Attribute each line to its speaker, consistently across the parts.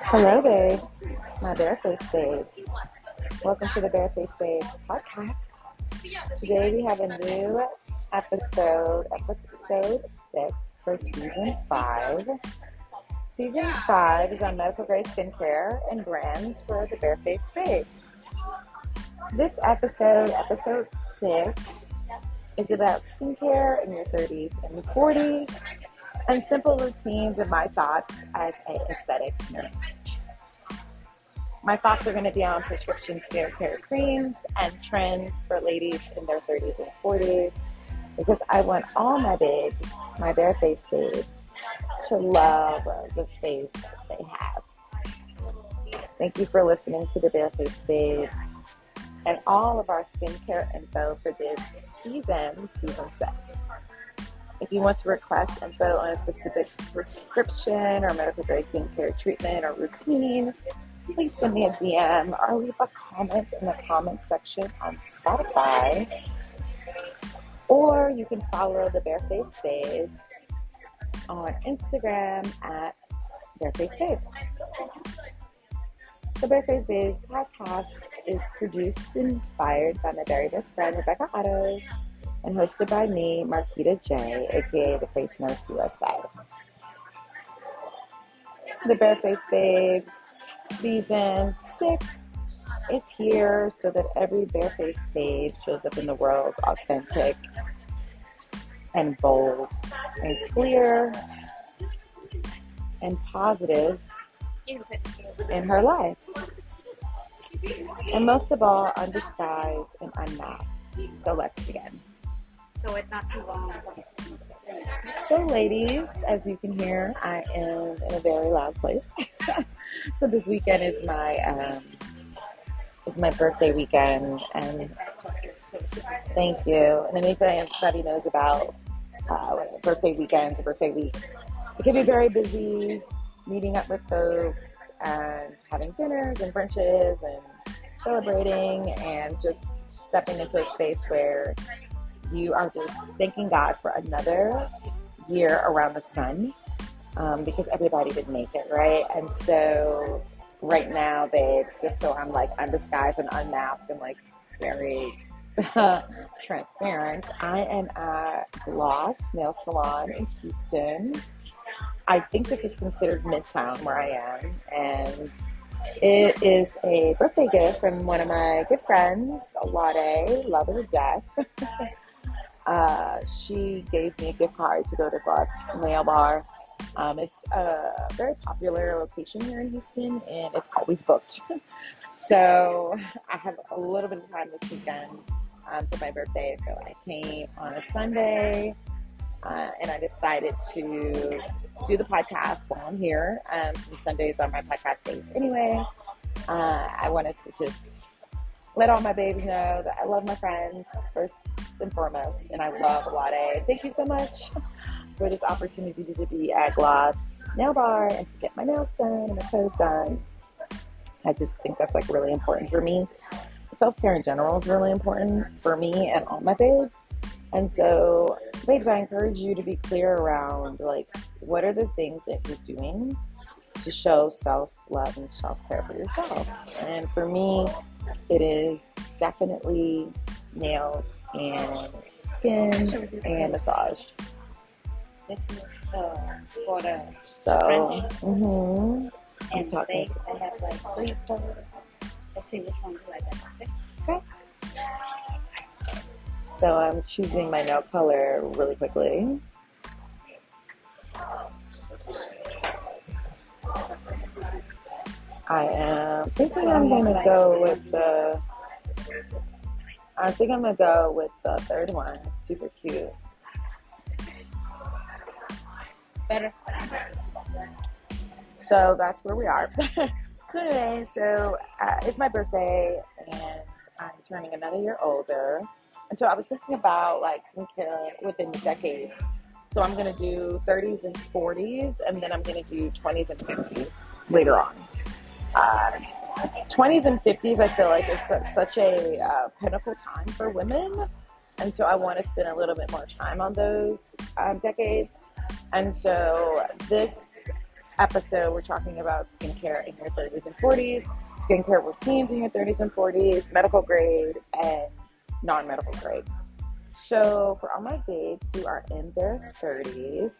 Speaker 1: Hello, babes. My Bareface babes. Welcome to the Bareface Babes podcast. Today we have a new episode, episode six for season five. Season five is on medical grade skincare and brands for the Bareface Babe. This episode, episode six, is about skincare in your 30s and 40s and simple routines and my thoughts as a aesthetic nurse. My thoughts are going to be on prescription skincare creams and trends for ladies in their 30s and 40s because I want all my babes, my bare face babes, to love the face that they have. Thank you for listening to the Bareface Babes and all of our skincare info for this season, season six. If you want to request info on a specific prescription or medical grade skincare treatment or routine, please send me a DM or leave a comment in the comment section on Spotify. Or you can follow the Bareface Babes on Instagram at Bareface Babes. The Bareface Babes podcast is produced and inspired by my very best friend, Rebecca Otto and hosted by me, Marquita J, aka the Face Nurse USA. The Bareface Babes season six is here so that every bareface babe shows up in the world authentic and bold and clear and positive in her life. And most of all, undisguised and unmasked. So let's begin
Speaker 2: so it's not too long.
Speaker 1: So, ladies, as you can hear, I am in a very loud place. so this weekend is my um, is my birthday weekend, and thank you. And anybody knows about uh, birthday weekends birthday weeks, it can be very busy. Meeting up with folks and having dinners and brunches and celebrating and just stepping into a space where you are just thanking God for another year around the sun um, because everybody did make it, right? And so right now, babes, just so I'm like undisguised and unmasked and like very transparent, I am at Gloss Nail Salon in Houston. I think this is considered Midtown where I am, and it is a birthday gift from one of my good friends, Lade, love her death. uh, she gave me a gift card to go to Gloss Nail Bar. Um, it's a very popular location here in Houston, and it's always booked. so I have a little bit of time this weekend um, for my birthday. So I came on a Sunday, uh, and I decided to do the podcast while I'm here. Um, Sundays are my podcast days anyway. Uh, I wanted to just let all my babies know that I love my friends first and foremost, and I love Lade. Thank you so much for this opportunity to be at Gloss Nail Bar and to get my nails done and my toes done. I just think that's like really important for me. Self care in general is really important for me and all my babes. And so, babes, I encourage you to be clear around like what are the things that you're doing to show self love and self care for yourself. And for me, it is definitely nails and skin and massage.
Speaker 2: This is uh, for the
Speaker 1: So, mm-hmm.
Speaker 2: and
Speaker 1: talking.
Speaker 2: base. I have like three, four. Let's see which one do I get. Okay.
Speaker 1: So I'm choosing my nail color really quickly. I am thinking I'm gonna go with the. I think I'm gonna go with the third one. It's super cute.
Speaker 2: Better.
Speaker 1: So that's where we are. so anyway, so uh, it's my birthday and I'm turning another year older. And so I was thinking about like skincare within the decade. So I'm gonna do 30s and 40s, and then I'm gonna do 20s and 50s later on. Uh, 20s and 50s, I feel like is such a uh, pinnacle time for women, and so I want to spend a little bit more time on those um, decades. And so this episode, we're talking about skincare in your 30s and 40s, skincare routines in your 30s and 40s, medical grade, and non medical grade. So, for all my babes who are in their 30s,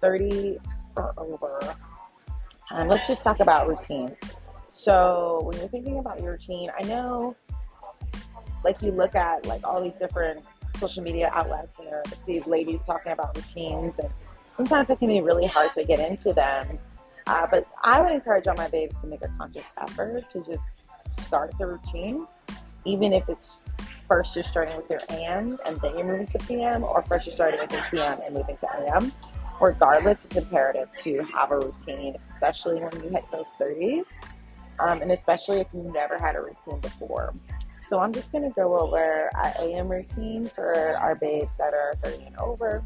Speaker 1: 30 or over, and let's just talk about routine. So, when you're thinking about your routine, I know like you look at like all these different social media outlets and there these ladies talking about routines and sometimes it can be really hard to get into them. Uh, but I would encourage all my babes to make a conscious effort to just start the routine, even if it's first you're starting with your AM and then you're moving to PM, or first you're starting with your PM and moving to AM. Regardless, it's imperative to have a routine, especially when you hit those 30s, um, and especially if you've never had a routine before. So I'm just to go over our AM routine for our babes that are 30 and over.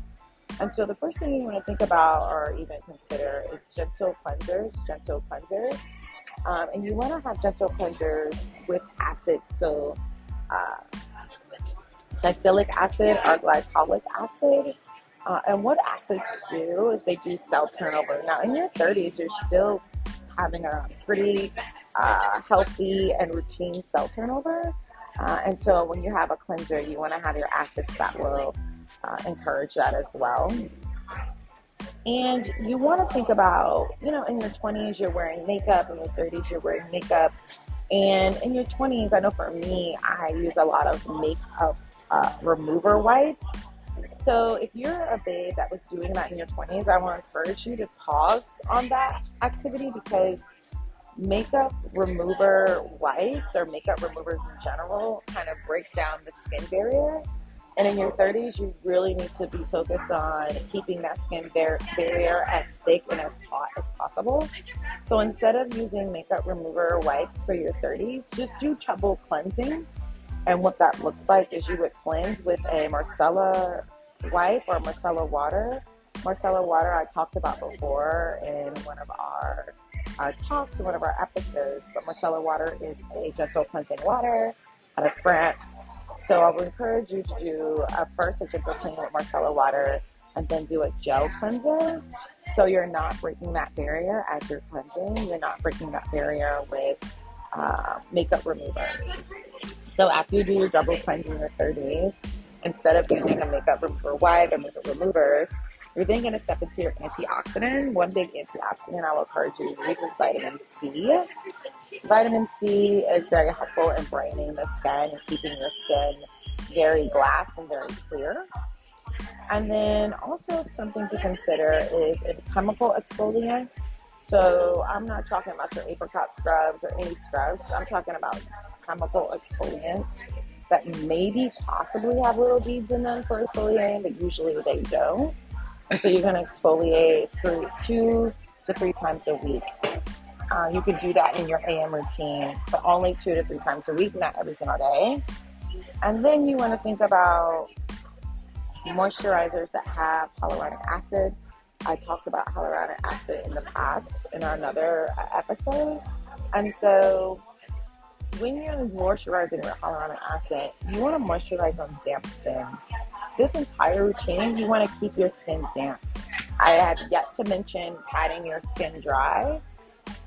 Speaker 1: And so the first thing you want to think about or even consider is gentle cleansers, gentle cleansers. Um, and you want to have gentle cleansers with acids. So uh, acid or glycolic acid. Uh, and what acids do is they do cell turnover. Now, in your 30s, you're still having a pretty uh, healthy and routine cell turnover. Uh, and so when you have a cleanser, you want to have your acids that will uh, encourage that as well. And you want to think about, you know, in your 20s, you're wearing makeup, in your 30s, you're wearing makeup. And in your 20s, I know for me, I use a lot of makeup uh, remover wipes. So if you're a babe that was doing that in your 20s, I want to encourage you to pause on that activity because makeup remover wipes or makeup removers in general kind of break down the skin barrier. And in your uh-huh. 30s, you really need to be focused on keeping that skin bar- barrier as thick and as hot as possible. So instead of using makeup remover wipes for your 30s, just do double cleansing. And what that looks like is you would cleanse with a Micellar wipe or Micellar water. Micellar water I talked about before in one of our uh, in one of our episodes, but Micellar water is a gentle cleansing water out of France. So I would encourage you to do uh, first a gentle cleaning with Micellar water and then do a gel cleanser. So you're not breaking that barrier as you're cleansing. You're not breaking that barrier with uh, makeup remover. So after you do your double cleansing in your 30s, instead of using a makeup remover wipe or makeup removers, you're then going to step into your antioxidant. One big antioxidant I will encourage you to use is vitamin C. Vitamin C is very helpful in brightening the skin and keeping your skin very glass and very clear. And then also something to consider is a chemical exfoliant. So I'm not talking about your apricot scrubs or any scrubs. I'm talking about chemical exfoliants that maybe possibly have little beads in them for exfoliating, but usually they don't. And so you're going to exfoliate for two to three times a week. Uh, you could do that in your AM routine, but only two to three times a week, not every single day. And then you want to think about moisturizers that have hyaluronic acid. I talked about hyaluronic acid in the past in another episode. And so when you're moisturizing with hyaluronic acid, you want to moisturize on damp skin this entire routine, you want to keep your skin damp. I have yet to mention patting your skin dry.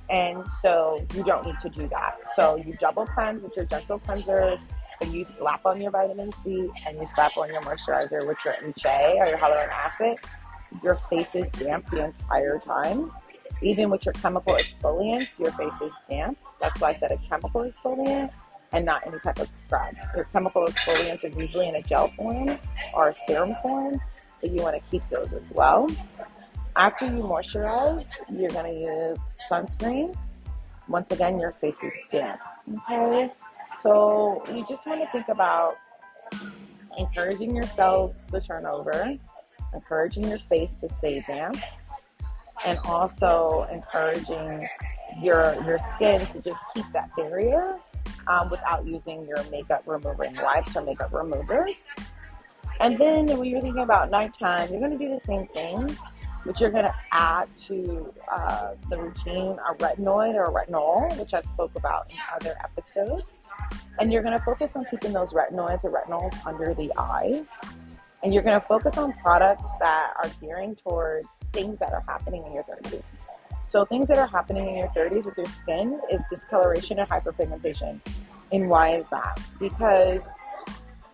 Speaker 1: And so you don't need to do that. So you double cleanse with your gentle cleanser, and you slap on your vitamin C and you slap on your moisturizer with your HA or your hyaluronic acid. Your face is damp the entire time. Even with your chemical exfoliants, your face is damp. That's why I said a chemical exfoliant and not any type of scrub. Your chemical exfoliants are usually in a gel form or a serum form, so you want to keep those as well. After you moisturize, you're going to use sunscreen. Once again, your face is damp. Okay, so you just want to think about encouraging your cells to turn over, encouraging your face to stay damp, and also encouraging your your skin to just keep that barrier um, without using your makeup removing wipes or makeup removers. And then when you're thinking about nighttime, you're going to do the same thing, but you're going to add to uh, the routine a retinoid or a retinol, which I spoke about in other episodes. And you're going to focus on keeping those retinoids or retinols under the eye. And you're going to focus on products that are gearing towards things that are happening in your 30s. So things that are happening in your 30s with your skin is discoloration and hyperpigmentation. And why is that? Because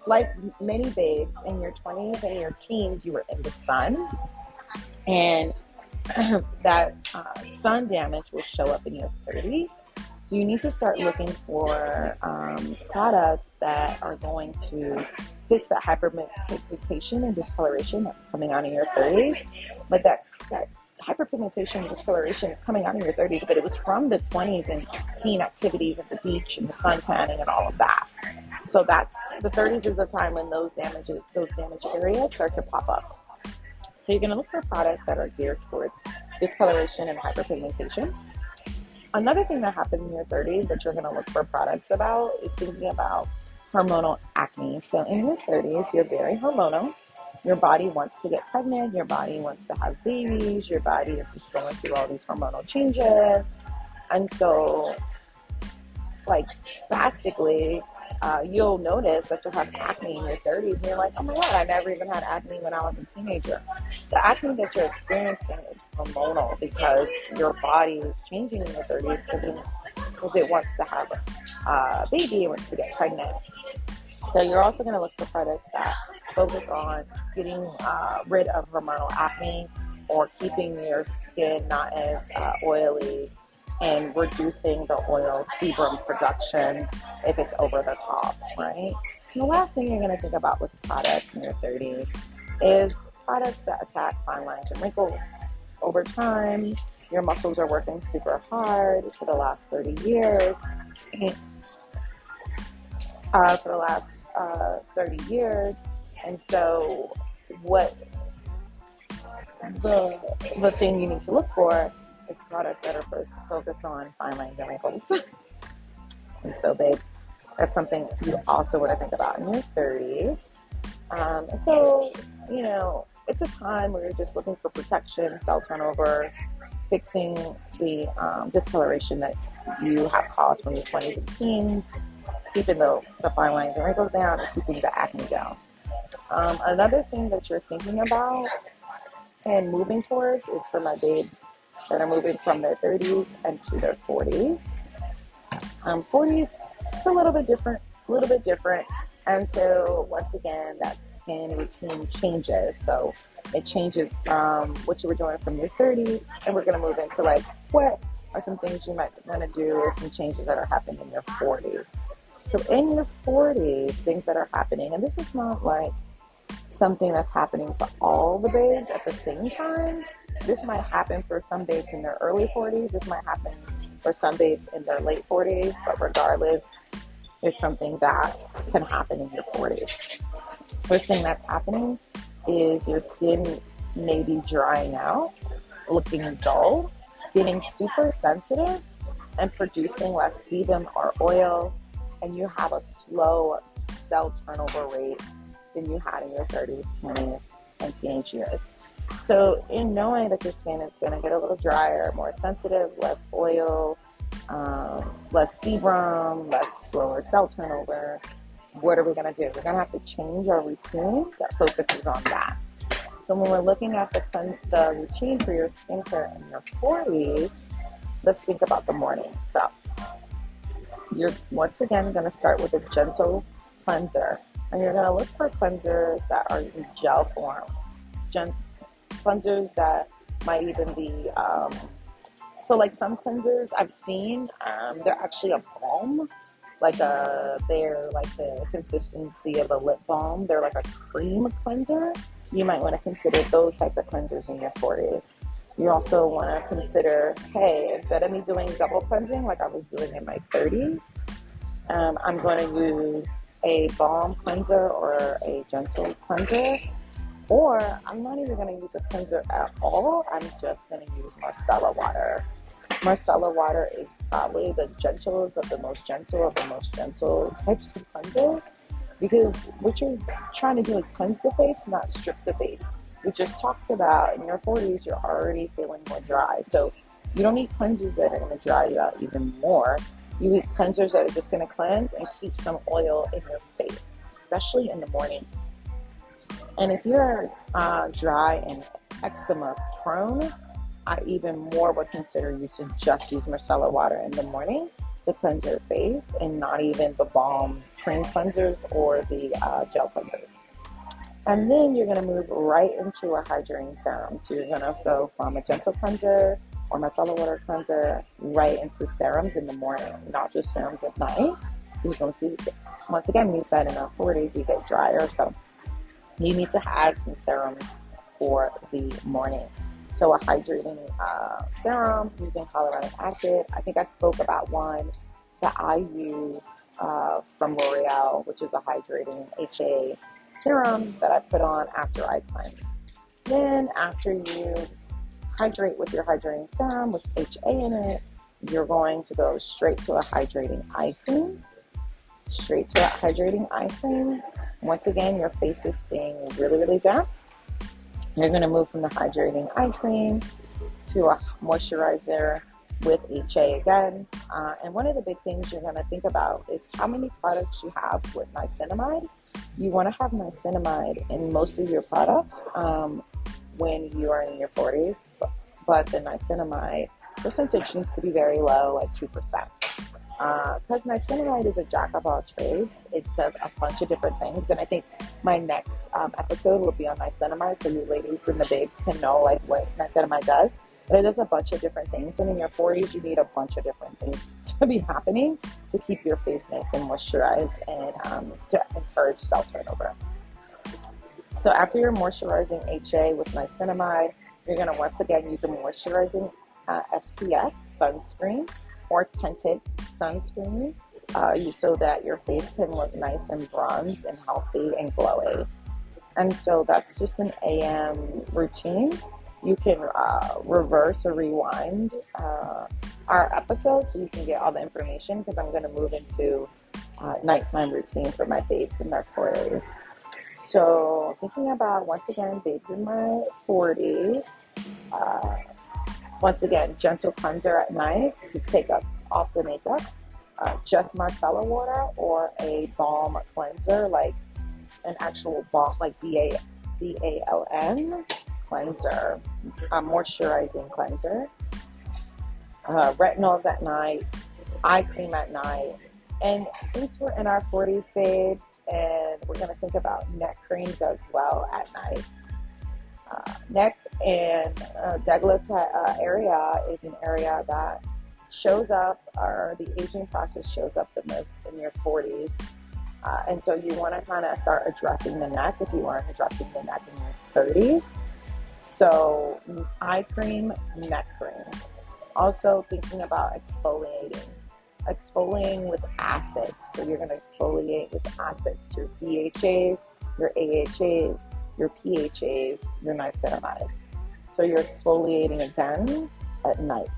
Speaker 1: like many babes in your 20s and your teens, you were in the sun, and that uh, sun damage will show up in your 30s. So you need to start looking for um, products that are going to fix that hyperpigmentation and discoloration that's coming on in your 30s. But that, that hyperpigmentation and discoloration is coming out in your 30s, but it was from the 20s and teen activities at the beach and the sun tanning and all of that. So that's the 30s is the time when those damages, those damaged areas start to pop up. So you're going to look for products that are geared towards discoloration and hyperpigmentation. Another thing that happens in your 30s that you're going to look for products about is thinking about hormonal acne. So in your 30s, you're very hormonal. Your body wants to get pregnant. Your body wants to have babies. Your body is just going through all these hormonal changes. And so, like, spastically, uh, you'll notice that you'll have acne in your 30s and you're like, oh my God, I never even had acne when I was a teenager. The acne that you're experiencing is hormonal because your body is changing in your 30s because it wants to have a baby, it wants to get pregnant. So you're also going to look for products that focus on getting uh, rid of hormonal acne or keeping your skin not as uh, oily and reducing the oil sebum production if it's over the top, right? And the last thing you're going to think about with products in your 30s is products that attack fine lines and wrinkles. Over time, your muscles are working super hard for the last 30 years. Uh, for the last uh, 30 years. And so, what the, the thing you need to look for is products that are focused on fine lines and wrinkles. and so, babe, that's something you also want to think about in your 30s. Um, and so, you know, it's a time where you're just looking for protection, cell turnover, fixing the um, discoloration that you have caused from your 20s and teens, keeping the, the fine lines and wrinkles down and keeping the acne down. Um, another thing that you're thinking about and moving towards is for my babes that are moving from their 30s and to their 40s. Um, 40s, it's a little bit different, a little bit different. And so once again, that skin routine changes. So it changes from what you were doing from your 30s, and we're going to move into like what are some things you might want to do or some changes that are happening in your 40s. So in your 40s, things that are happening, and this is not like something that's happening for all the babes at the same time. This might happen for some babes in their early 40s. This might happen for some babes in their late 40s. But regardless, there's something that can happen in your 40s. First thing that's happening is your skin may be drying out, looking dull, getting super sensitive, and producing less sebum or oil and you have a slow cell turnover rate than you had in your 30s, 20s, and teenage years. So, in knowing that your skin is going to get a little drier, more sensitive, less oil, um, less sebum, less slower cell turnover, what are we going to do? We're going to have to change our routine that focuses on that. So, when we're looking at the, the routine for your skincare in your 40s, let's think about the morning. So, you're once again going to start with a gentle cleanser. And you're going to look for cleansers that are in gel form. Gen- cleansers that might even be, um, so like some cleansers I've seen, um, they're actually a balm. Like a, they're like the consistency of a lip balm. They're like a cream cleanser. You might want to consider those types of cleansers in your 40s. You also want to consider, hey, instead of me doing double cleansing like I was doing in my 30s, um, I'm going to use a balm cleanser or a gentle cleanser. Or I'm not even going to use a cleanser at all. I'm just going to use Micellar water. Micellar water is probably the gentlest of the most gentle of the most gentle types of cleansers because what you're trying to do is cleanse the face, not strip the face we just talked about in your 40s, you're already feeling more dry. So you don't need cleansers that are going to dry you out even more. You need cleansers that are just going to cleanse and keep some oil in your face, especially in the morning. And if you're uh, dry and eczema prone, I even more would consider you to just use micellar water in the morning to cleanse your face and not even the balm cream cleansers or the uh, gel cleansers. And then you're going to move right into a hydrating serum. So you're going to go from a gentle cleanser or micellar water cleanser right into serums in the morning, not just serums at night. You're going to see, once again, we said in our 40s we get drier, so you need to add some serums for the morning. So a hydrating uh, serum using hyaluronic acid. I think I spoke about one that I use uh, from L'Oreal, which is a hydrating HA serum that I put on after I cleanse. Then after you hydrate with your hydrating serum with HA in it, you're going to go straight to a hydrating eye cream. Straight to a hydrating eye cream. Once again, your face is staying really, really damp. You're going to move from the hydrating eye cream to a moisturizer with HA again. Uh, and one of the big things you're going to think about is how many products you have with niacinamide. You want to have niacinamide in most of your products um, when you are in your 40s, but the niacinamide percentage needs to be very low at 2%. Because uh, niacinamide is a jack of all trades. It does a bunch of different things. And I think my next um, episode will be on niacinamide so you ladies and the babes can know like what niacinamide does. But it does a bunch of different things. And in your 40s, you need a bunch of different things to be happening to keep your face nice and moisturized and um, to encourage cell turnover. So after you're moisturizing HA with niacinamide, you're going to once again use a moisturizing uh, SPF sunscreen or tinted sunscreen uh, so that your face can look nice and bronzed and healthy and glowy. And so that's just an AM routine. You can uh, reverse or rewind uh, our episode so you can get all the information because I'm going to move into uh, nighttime routine for my babes in their 40s. So, thinking about once again, babes in my 40s, uh, once again, gentle cleanser at night to take up off the makeup. Uh, just micellar water or a balm cleanser, like an actual balm, like B A B A L N cleanser, a moisturizing cleanser. Uh, retinols at night, eye cream at night. And since we're in our 40s, babes, and we're going to think about neck creams as well at night. Uh, neck and uh, decollete uh, area is an area that shows up, or the aging process shows up the most in your 40s. Uh, and so you want to kind of start addressing the neck if you aren't addressing the neck in your 30s. So, eye cream, neck cream. Also, thinking about exfoliating. Exfoliating with acids. So, you're going to exfoliate with acids your BHAs, your AHAs, your PHAs, your niacinamide. So, you're exfoliating again at night.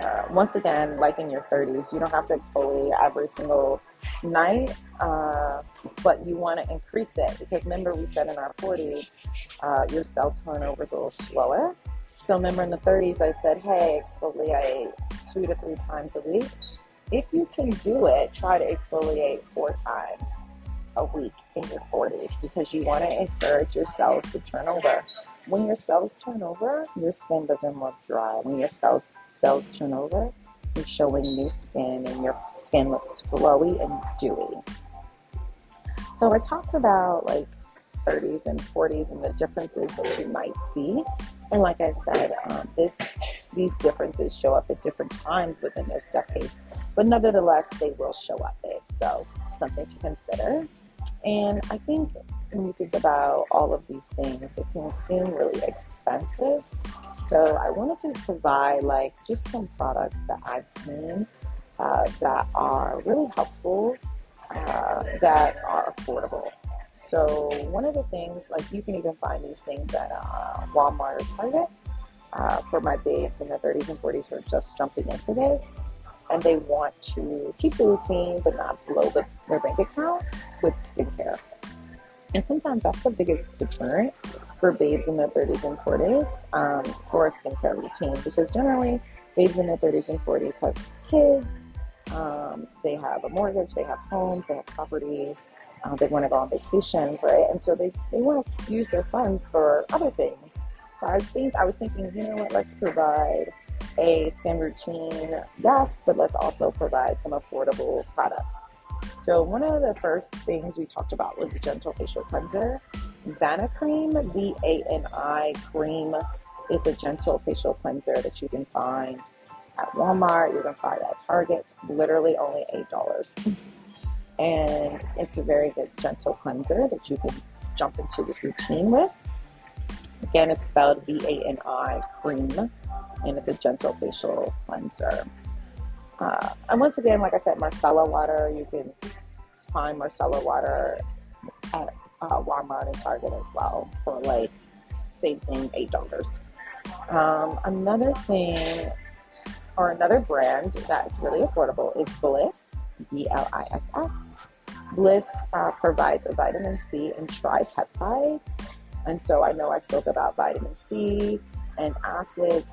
Speaker 1: Uh, once again, like in your 30s, you don't have to exfoliate every single night, uh, but you want to increase it because remember we said in our 40s, uh, your cell turnover is a little slower. So remember in the 30s, I said, hey, exfoliate two to three times a week. If you can do it, try to exfoliate four times a week in your 40s because you want to encourage your cells to turn over. When your cells turn over, your skin doesn't look dry. When your cells cells turn over, you're showing new skin and your skin looks glowy and dewy. So I talked about like 30s and 40s and the differences that you might see. And like I said, um, this these differences show up at different times within those decades, but nevertheless, they will show up there. So something to consider. And I think when you think about all of these things, it can seem really expensive so I wanted to provide like just some products that I've seen uh, that are really helpful, uh, that are affordable. So one of the things, like you can even find these things at uh, Walmart or Target. Uh, for my babes in their 30s and 40s who are just jumping into this, and they want to keep the routine but not blow the, their bank account with skincare. And sometimes that's the biggest deterrent for babes in their 30s and 40s um, for a skincare routine because generally babes in their 30s and 40s have kids, um, they have a mortgage, they have homes, they have property, uh, they want to go on vacations, right? And so they, they want to use their funds for other things. size things, I was thinking, you know what, let's provide a skin routine, yes, but let's also provide some affordable products. So one of the first things we talked about was the Gentle Facial Cleanser. Vanicream, V-A-N-I cream is a gentle facial cleanser that you can find at Walmart, you can find at Target, literally only $8. And it's a very good gentle cleanser that you can jump into this routine with. Again, it's spelled V A N I cream, and it's a gentle facial cleanser. Uh, and once again, like I said, Micellar water, you can find Micellar water at uh, Walmart and Target as well for like same thing, eight dollars. Um, another thing, or another brand that's really affordable is Bliss, B L I S S. Bliss uh, provides a vitamin C and tripeptides. And so I know I spoke about vitamin C and acids.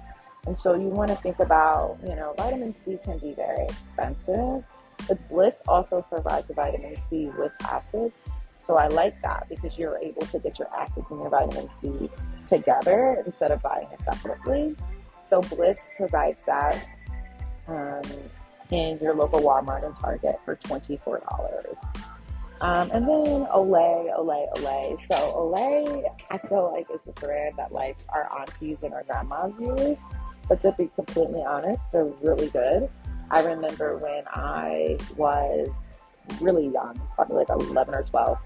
Speaker 1: And so you want to think about, you know, vitamin C can be very expensive, but Bliss also provides a vitamin C with acids. So I like that because you're able to get your acids and your vitamin C together instead of buying it separately. So Bliss provides that um, in your local Walmart and Target for $24. Um, and then Olay, Olay, Olay. So Olay, I feel like is a brand that like our aunties and our grandmas use. But to be completely honest, they're really good. I remember when I was really young, probably like 11 or 12,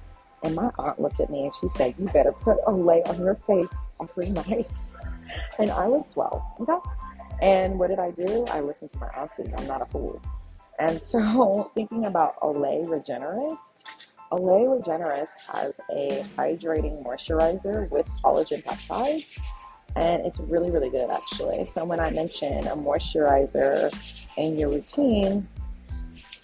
Speaker 1: and my aunt looked at me and she said, You better put Olay on your face every night. And I was 12, okay? And what did I do? I listened to my auntie. I'm not a fool. And so, thinking about Olay Regenerist, Olay Regenerist has a hydrating moisturizer with collagen peptides, and it's really, really good actually. So, when I mention a moisturizer in your routine,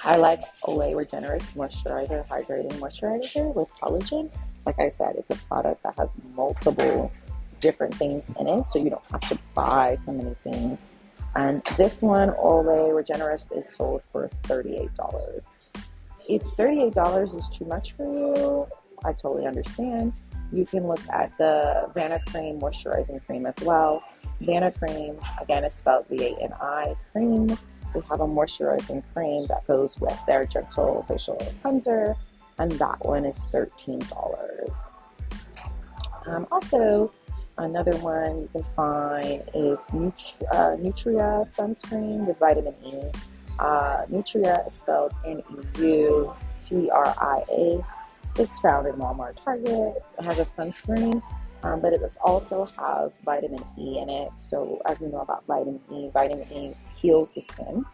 Speaker 1: I like Olay Regenerist Moisturizer, Hydrating Moisturizer with collagen. Like I said, it's a product that has multiple different things in it, so you don't have to buy so many things. And this one, Olay Regenerist, is sold for $38. If $38 is too much for you, I totally understand. You can look at the Vanicream Moisturizing Cream as well. Vanicream, again, it's spelled V-A-N-I cream. They have a moisturizing cream that goes with their gentle facial cleanser, and that one is $13. Um, also, Another one you can find is uh, Nutria sunscreen with vitamin E. Uh, Nutria is spelled N-E-U-T-R-I-A. It's found in Walmart, Target. It has a sunscreen, um, but it also has vitamin E in it. So as we know about vitamin E, vitamin E heals the skin.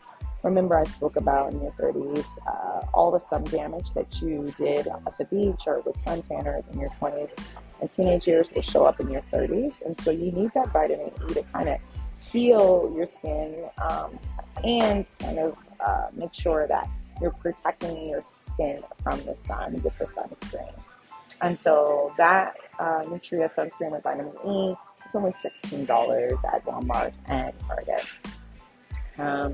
Speaker 1: Remember, I spoke about in your 30s uh, all the sun damage that you did at the beach or with sun tanners in your 20s and teenage years will show up in your 30s. And so you need that vitamin E to kind of heal your skin um, and kind of uh, make sure that you're protecting your skin from the sun with the sunscreen. And so that uh, Nutria sunscreen with vitamin E, it's only $16 at Walmart and Target. Um,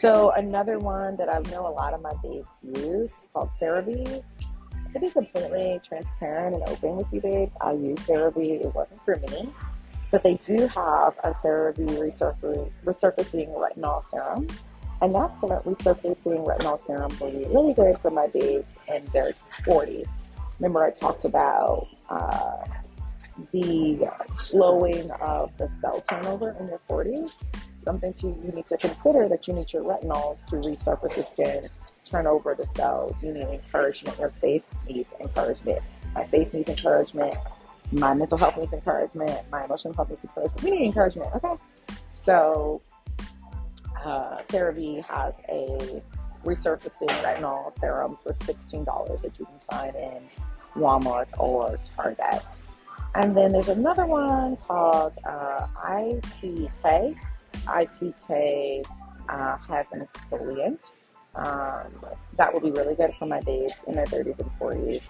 Speaker 1: so another one that I know a lot of my babes use is called CeraVe to be completely transparent and open with you, babes, I use CeraVe. It wasn't for me, but they do have a resurfacing, resurfacing retinol serum. And that resurfacing retinol serum will be really good for my babes in their 40s. Remember, I talked about uh, the slowing of the cell turnover in your 40s. Something to, you need to consider that you need your retinols to resurface the skin turn over the cells. You need encouragement. Your face needs encouragement. My face needs encouragement. My mental health needs encouragement. My emotional health needs encouragement. We need encouragement. Okay. So, uh, CeraVe has a resurfacing retinol serum for $16 that you can find in Walmart or Target. And then there's another one called uh, ITK. ITK uh, has an exfoliant um, that will be really good for my babes in their 30s and 40s.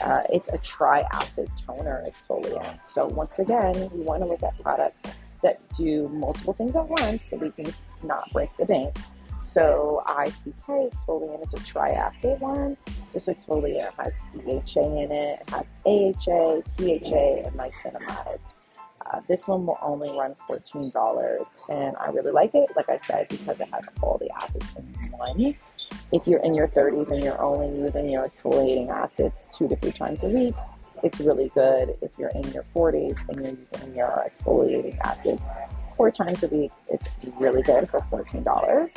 Speaker 1: Uh, it's a tri-acid toner exfoliant. So once again, we want to look at products that do multiple things at once so we can not break the bank. So ITK exfoliant is a tri-acid one. This exfoliant has BHA in it, it has AHA, PHA, and niacinamide. Uh, this one will only run $14 and I really like it, like I said, because it has all the acids in one. If you're in your 30s and you're only using your exfoliating acids two to three times a week, it's really good. If you're in your 40s and you're using your exfoliating acids four times a week, it's really good for $14.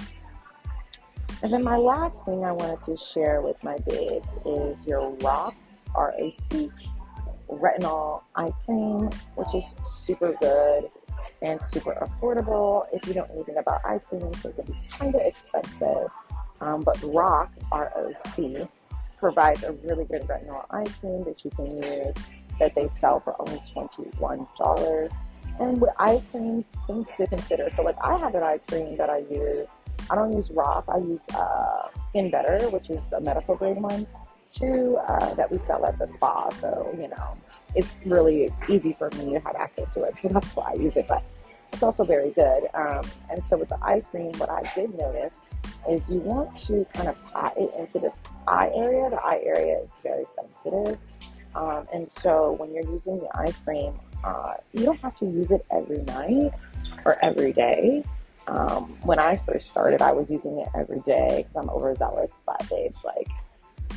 Speaker 1: And then my last thing I wanted to share with my babes is your ROC, R-O-C, retinol eye cream, which is super good and super affordable. If you don't know anything about eye cream, it's going to be kind of expensive. Um, but ROC, R-O-C, provides a really good retinol eye cream that you can use that they sell for only $21. And with eye creams, things to consider. So, like, I have an eye cream that I use. I don't use ROC. I use uh, Skin Better, which is a medical grade one, too, uh, that we sell at the spa. So, you know, it's really easy for me to have access to it. So that's why I use it. But it's also very good. Um, and so with the eye cream, what I did notice is you want to kind of pat it into the eye area. The eye area is very sensitive. Um, and so when you're using the eye cream, uh, you don't have to use it every night or every day. Um, when I first started, I was using it every day because I'm overzealous by babes. Like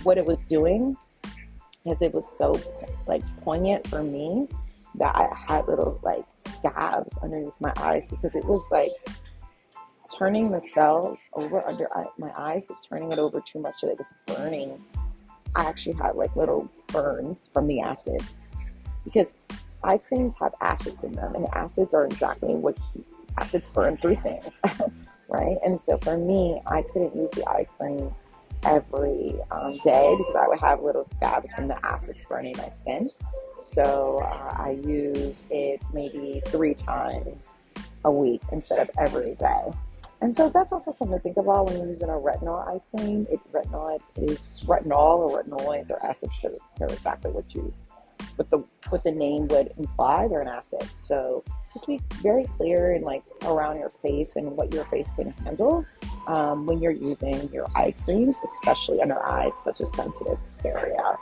Speaker 1: what it was doing, because it was so like poignant for me that I had little like scabs underneath my eyes because it was like turning the cells over under my eyes, but turning it over too much that it was burning. I actually had like little burns from the acids because eye creams have acids in them, and acids are exactly what acids burn through things, right? And so for me, I couldn't use the eye cream every um, day because I would have little scabs from the acids burning my skin. So uh, I use it maybe three times a week instead of every day. And so that's also something to think about when you're using a retinol eye cream. It retinol is retinol or retinoids or acids. They're exactly what you what the what the name would imply. They're an acid. So just be very clear and like around your face and what your face can handle um, when you're using your eye creams, especially under eyes, such a sensitive area.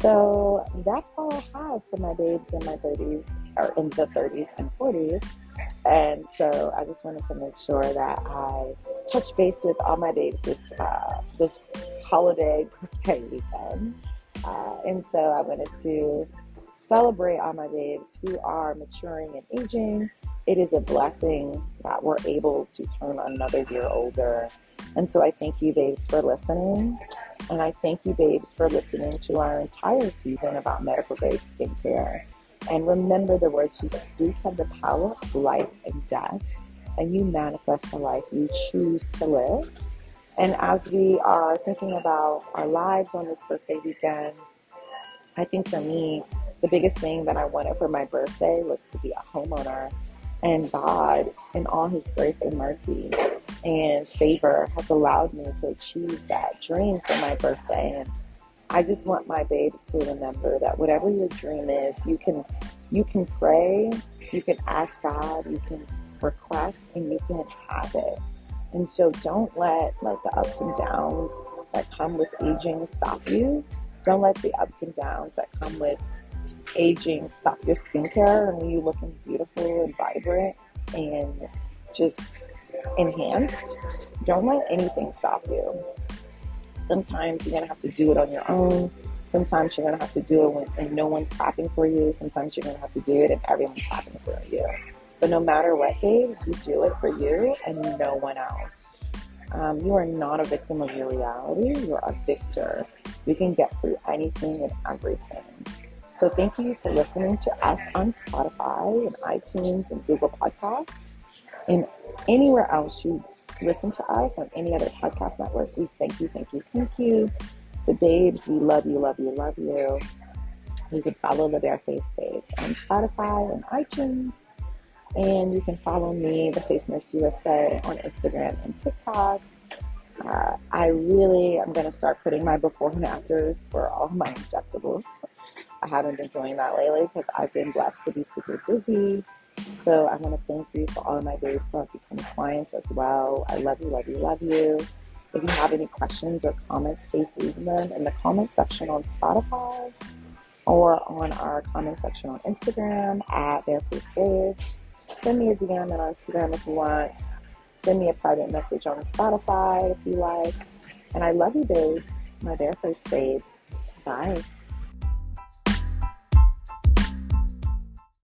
Speaker 1: So that's all I have for my babes in my 30s or in the 30s and 40s. And so I just wanted to make sure that I touch base with all my babes this, uh, this holiday birthday weekend. And so I wanted to celebrate all my babes who are maturing and aging. It is a blessing that we're able to turn another year older. And so I thank you, babes, for listening. And I thank you, babes, for listening to our entire season about medical grade skincare. And remember the words you speak have the power of life and death, and you manifest the life you choose to live. And as we are thinking about our lives on this birthday weekend, I think for me, the biggest thing that I wanted for my birthday was to be a homeowner. And God, in all His grace and mercy and favor, has allowed me to achieve that dream for my birthday. And I just want my babes to remember that whatever your dream is, you can you can pray, you can ask God, you can request, and you can have it. And so don't let like the ups and downs that come with aging stop you. Don't let the ups and downs that come with aging stop your skincare and you looking beautiful and vibrant and just enhanced. Don't let anything stop you. Sometimes you're gonna have to do it on your own. Sometimes you're gonna have to do it when and no one's clapping for you. Sometimes you're gonna have to do it if everyone's clapping for you. But no matter what, babes, you do it for you and no one else. Um, you are not a victim of your reality. You're a victor. You can get through anything and everything. So thank you for listening to us on Spotify and iTunes and Google Podcasts and anywhere else you listen to us on any other podcast network. We thank you, thank you, thank you. The babes, we love you, love you, love you. You can follow the Bareface Babes on Spotify and iTunes. And you can follow me, the Face Nurse USA, on Instagram and TikTok. Uh, I really am going to start putting my before and afters for all my injectables. I haven't been doing that lately because I've been blessed to be super busy. So I want to thank you for all of my who have become clients as well. I love you, love you, love you. If you have any questions or comments, please leave them in the comment section on Spotify or on our comment section on Instagram at Bareface Babes. Send me a DM on Instagram if you want. Send me a private message on Spotify if you like. And I love you, babes. My Bareface Babes. Bye.